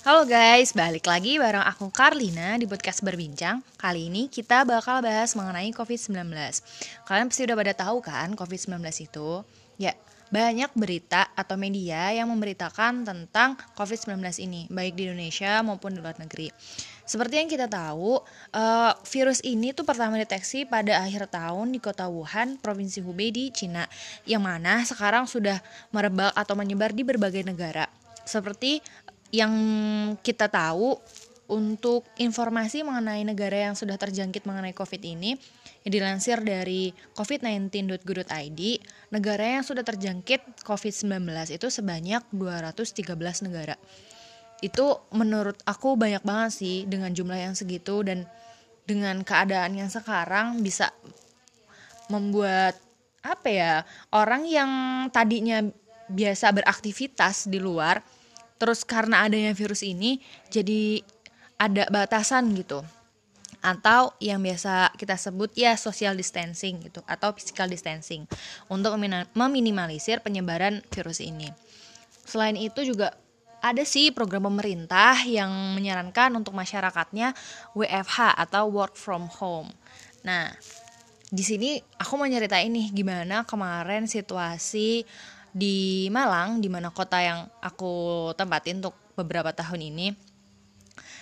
Halo guys, balik lagi bareng aku Karlina di podcast Berbincang. Kali ini kita bakal bahas mengenai COVID-19. Kalian pasti udah pada tahu kan COVID-19 itu? Ya, banyak berita atau media yang memberitakan tentang COVID-19 ini, baik di Indonesia maupun di luar negeri. Seperti yang kita tahu, uh, virus ini tuh pertama deteksi pada akhir tahun di kota Wuhan, Provinsi Hubei di Cina, yang mana sekarang sudah merebak atau menyebar di berbagai negara. Seperti yang kita tahu untuk informasi mengenai negara yang sudah terjangkit mengenai COVID ini yang dilansir dari covid19.go.id, negara yang sudah terjangkit COVID-19 itu sebanyak 213 negara. Itu menurut aku banyak banget sih dengan jumlah yang segitu dan dengan keadaan yang sekarang bisa membuat apa ya orang yang tadinya biasa beraktivitas di luar terus karena adanya virus ini jadi ada batasan gitu atau yang biasa kita sebut ya social distancing gitu atau physical distancing untuk meminimalisir penyebaran virus ini. Selain itu juga ada sih program pemerintah yang menyarankan untuk masyarakatnya WFH atau work from home. Nah, di sini aku mau nyeritain nih gimana kemarin situasi di Malang, di mana kota yang aku tempatin untuk beberapa tahun ini.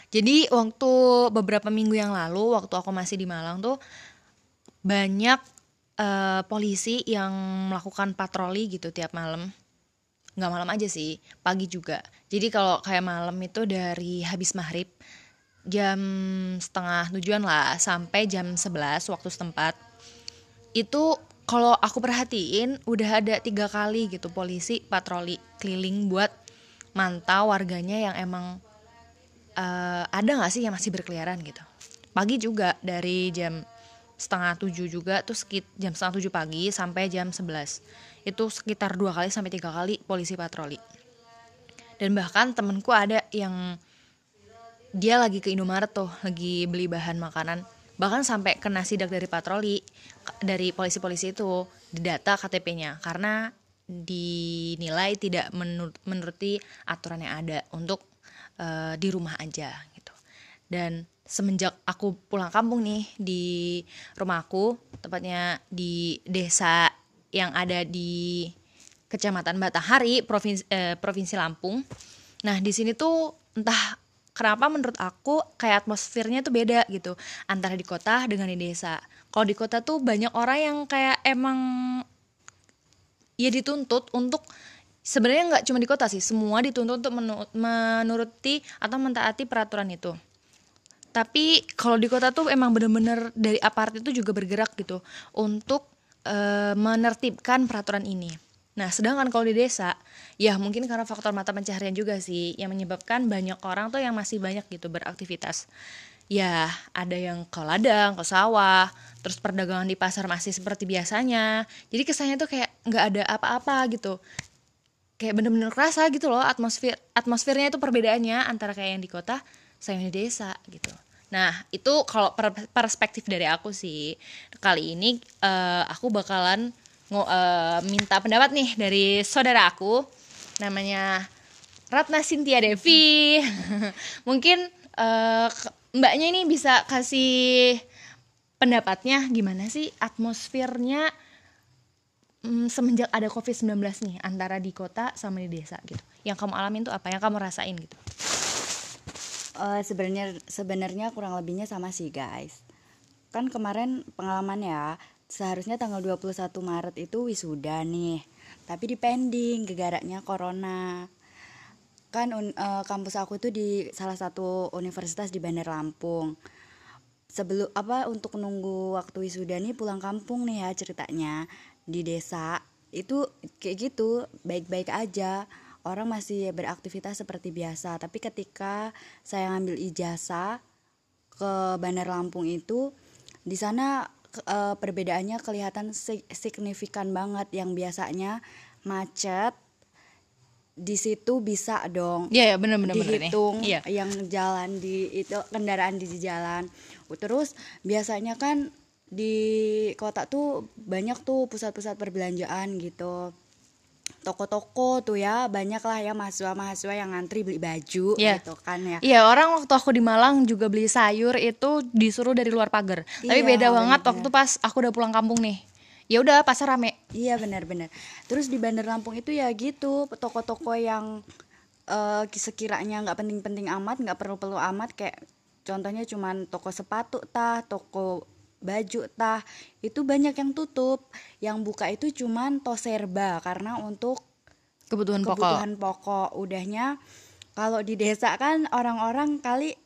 Jadi waktu beberapa minggu yang lalu, waktu aku masih di Malang tuh banyak uh, polisi yang melakukan patroli gitu tiap malam. Nggak malam aja sih, pagi juga. Jadi kalau kayak malam itu dari habis maghrib jam setengah tujuan lah sampai jam 11 waktu setempat itu kalau aku perhatiin udah ada tiga kali gitu polisi patroli keliling buat mantau warganya yang emang uh, ada nggak sih yang masih berkeliaran gitu? Pagi juga dari jam setengah tujuh juga tuh sekit jam setengah tujuh pagi sampai jam sebelas. Itu sekitar dua kali sampai tiga kali polisi patroli. Dan bahkan temenku ada yang dia lagi ke Indomaret tuh lagi beli bahan makanan. Bahkan sampai kena sidak dari patroli dari polisi-polisi itu di data KTP-nya karena dinilai tidak menur menuruti aturan yang ada untuk uh, di rumah aja gitu. Dan semenjak aku pulang kampung nih di rumahku tepatnya di desa yang ada di kecamatan Batahari provinsi eh, provinsi Lampung. Nah di sini tuh entah kenapa menurut aku kayak atmosfernya tuh beda gitu. Antara di kota dengan di desa kalau di kota tuh banyak orang yang kayak emang ya dituntut untuk sebenarnya nggak cuma di kota sih semua dituntut untuk menuruti atau mentaati peraturan itu tapi kalau di kota tuh emang bener-bener dari aparat itu juga bergerak gitu untuk e, menertibkan peraturan ini Nah, sedangkan kalau di desa, ya mungkin karena faktor mata pencaharian juga sih yang menyebabkan banyak orang tuh yang masih banyak gitu beraktivitas. Ya, ada yang ke ladang, ke sawah, terus perdagangan di pasar masih seperti biasanya. Jadi kesannya tuh kayak nggak ada apa-apa gitu. Kayak bener-bener kerasa gitu loh atmosfer atmosfernya itu perbedaannya antara kayak yang di kota sama di desa gitu. Nah, itu kalau perspektif dari aku sih. Kali ini uh, aku bakalan uh, minta pendapat nih dari saudara aku namanya Ratna Sintia Devi. Mungkin uh, mbaknya ini bisa kasih pendapatnya gimana sih atmosfernya um, semenjak ada Covid-19 nih antara di kota sama di desa gitu. Yang kamu alamin tuh apa? Yang kamu rasain gitu? Uh, sebenarnya sebenarnya kurang lebihnya sama sih guys. Kan kemarin pengalaman ya seharusnya tanggal 21 Maret itu wisuda nih tapi dipending gegaraknya corona kan un, uh, kampus aku itu di salah satu universitas di Bandar Lampung. Sebelum apa untuk nunggu waktu wisuda nih pulang kampung nih ya ceritanya. Di desa itu kayak gitu baik-baik aja. Orang masih beraktivitas seperti biasa. Tapi ketika saya ngambil ijazah ke Bandar Lampung itu di sana uh, perbedaannya kelihatan signifikan banget. Yang biasanya macet di situ bisa dong Iya yeah, yeah, benar benar dihitung bener yeah. yang jalan di itu kendaraan di jalan terus biasanya kan di kota tuh banyak tuh pusat-pusat perbelanjaan gitu toko-toko tuh ya banyak lah ya mahasiswa-mahasiswa yang ngantri beli baju Iya. gitu kan ya Iya orang waktu aku di Malang juga beli sayur itu disuruh dari luar pagar. Tapi Iya, beda banget bener-bener. waktu pas aku udah pulang kampung nih. Ya udah pasar rame. Iya benar-benar. Terus di Bandar Lampung itu ya gitu toko-toko yang eh, sekiranya nggak penting-penting amat, nggak perlu-perlu amat kayak contohnya cuman toko sepatu tah, toko baju tah itu banyak yang tutup. Yang buka itu cuman Toserba karena untuk Kebutuhan, pokok. kebutuhan pokok. Udahnya kalau di desa kan orang-orang kali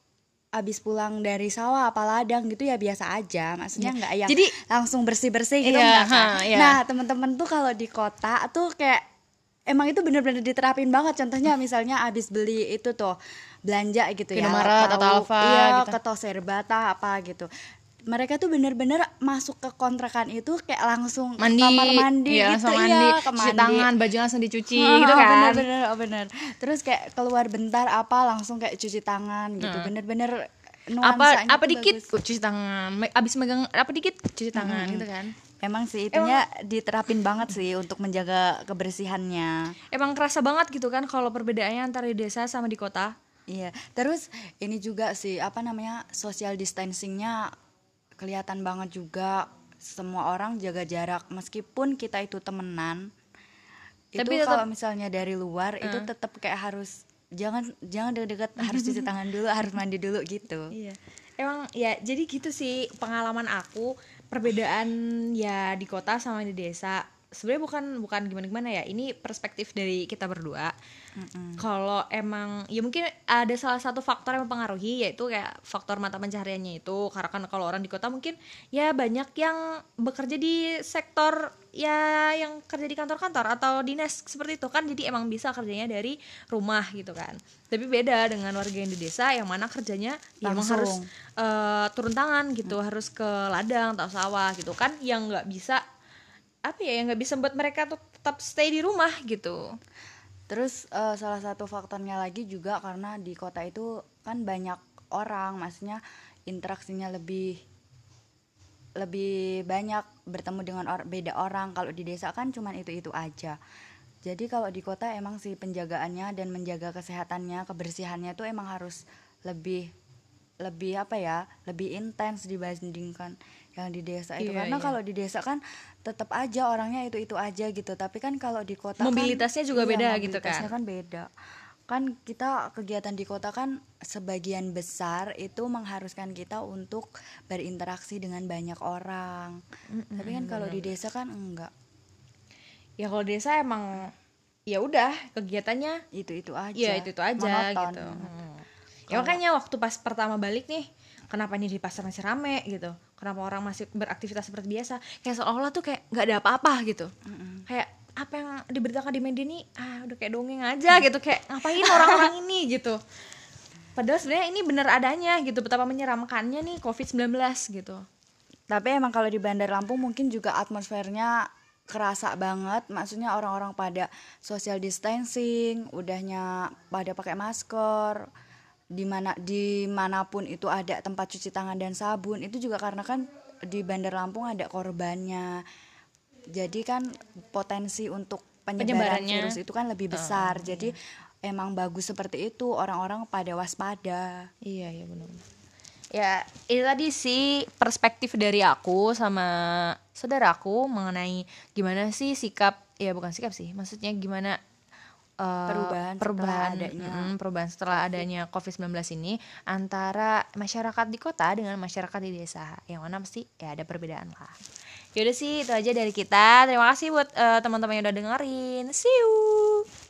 abis pulang dari sawah apa ladang gitu ya biasa aja maksudnya nggak yang Jadi- langsung bersih bersih gitu Iya, nggak kan? ha, iya. nah teman-teman tuh kalau di kota tuh kayak emang itu bener-bener diterapin banget contohnya misalnya abis beli itu tuh belanja gitu ya Indomaret atau Alfa iya, gitu. ke Toserbata apa gitu mereka tuh bener-bener masuk ke kontrakan itu kayak langsung ke Mandi, kamar mandi iya, gitu langsung mandi, iya, ke cuci mandi. tangan, baju langsung dicuci Oh, gitu kan. bener bener oh, bener terus kayak keluar bentar apa langsung kayak cuci tangan gitu bener-bener Hmm. apa nuansanya apa tuh dikit bagus. cuci tangan. Abis megang apa dikit cuci tangan gitu kan. emang sih itunya diterapin banget sih untuk menjaga kebersihannya Emang kerasa banget gitu kan kalau perbedaannya antara di desa sama di kota. iya terus ini juga sih apa namanya social distancingnya kelihatan banget juga semua orang jaga jarak meskipun kita itu temenan itu Tapi tetap- kalau misalnya dari luar itu tetap kayak harus jangan jangan deket-deket harus cuci tangan dulu harus mandi dulu gitu Iya. Emang ya jadi gitu sih pengalaman aku perbedaan ya di kota sama di desa. Sebenarnya bukan bukan gimana gimana ya. Ini perspektif dari kita berdua. Kalau emang ya mungkin ada salah satu faktor yang mempengaruhi yaitu kayak faktor mata pencahariannya itu. Karena kan kalau orang di kota mungkin ya banyak yang bekerja di sektor ya yang kerja di kantor-kantor atau dinas seperti itu kan. Jadi emang bisa kerjanya dari rumah gitu kan. Tapi beda dengan warga yang di desa yang mana kerjanya ya emang harus eh, turun tangan gitu harus ke ladang atau sawah gitu kan. Yang nggak bisa apa ya yang nggak bisa buat mereka tuh tetap stay di rumah gitu Terus eh, salah satu faktornya lagi juga karena di kota itu kan banyak orang, maksudnya interaksinya lebih lebih banyak bertemu dengan or- beda orang. Kalau di desa kan cuman itu-itu aja. Jadi kalau di kota emang sih penjagaannya dan menjaga kesehatannya, kebersihannya tuh emang harus lebih lebih apa ya, lebih intens dibandingkan yang di desa itu. Iya, Karena iya. kalau di desa kan tetap aja orangnya itu-itu aja gitu. Tapi kan kalau di kota kan- Mobilitasnya juga iya, beda gitu mobilitasnya kan. kan beda kan kita kegiatan di kota kan sebagian besar itu mengharuskan kita untuk berinteraksi dengan banyak orang tapi kan kalau di desa kan enggak ya kalau desa emang ya udah kegiatannya itu itu aja ya itu itu aja Monoton. gitu Hmm. ya makanya waktu pas pertama balik nih kenapa nih di pasar masih rame gitu? Kenapa orang masih beraktivitas seperti biasa? Kayak seolah-olah tuh kayak nggak ada apa-apa gitu. Kayak apa yang diberitakan di media ini ah udah kayak dongeng aja gitu. Kayak ngapain orang-orang ini gitu? Padahal sebenarnya ini bener adanya gitu betapa menyeramkannya nih covid 19 gitu. Tapi emang kalau di Bandar Lampung mungkin juga atmosfernya kerasa banget. Maksudnya orang-orang pada social distancing udahnya pada pakai masker di mana di mana pun itu ada tempat cuci tangan dan sabun itu juga karena kan di Bandar Lampung ada korbannya jadi kan potensi untuk penyebaran Penyebarannya. virus itu kan lebih besar jadi emang bagus seperti itu orang-orang pada waspada Iya iya benar. Ya itu tadi sih perspektif dari aku sama saudaraku mengenai gimana sih sikap ya bukan sikap sih maksudnya gimana eh, Perubahan setelah perubahan adanya. mm, perubahan setelah adanya COVID-19 ini antara masyarakat di kota dengan masyarakat di desa yang mana pasti ya ada perbedaan lah. Yaudah sih itu aja dari kita. Terima kasih buat eh, teman-teman yang udah dengerin. See you.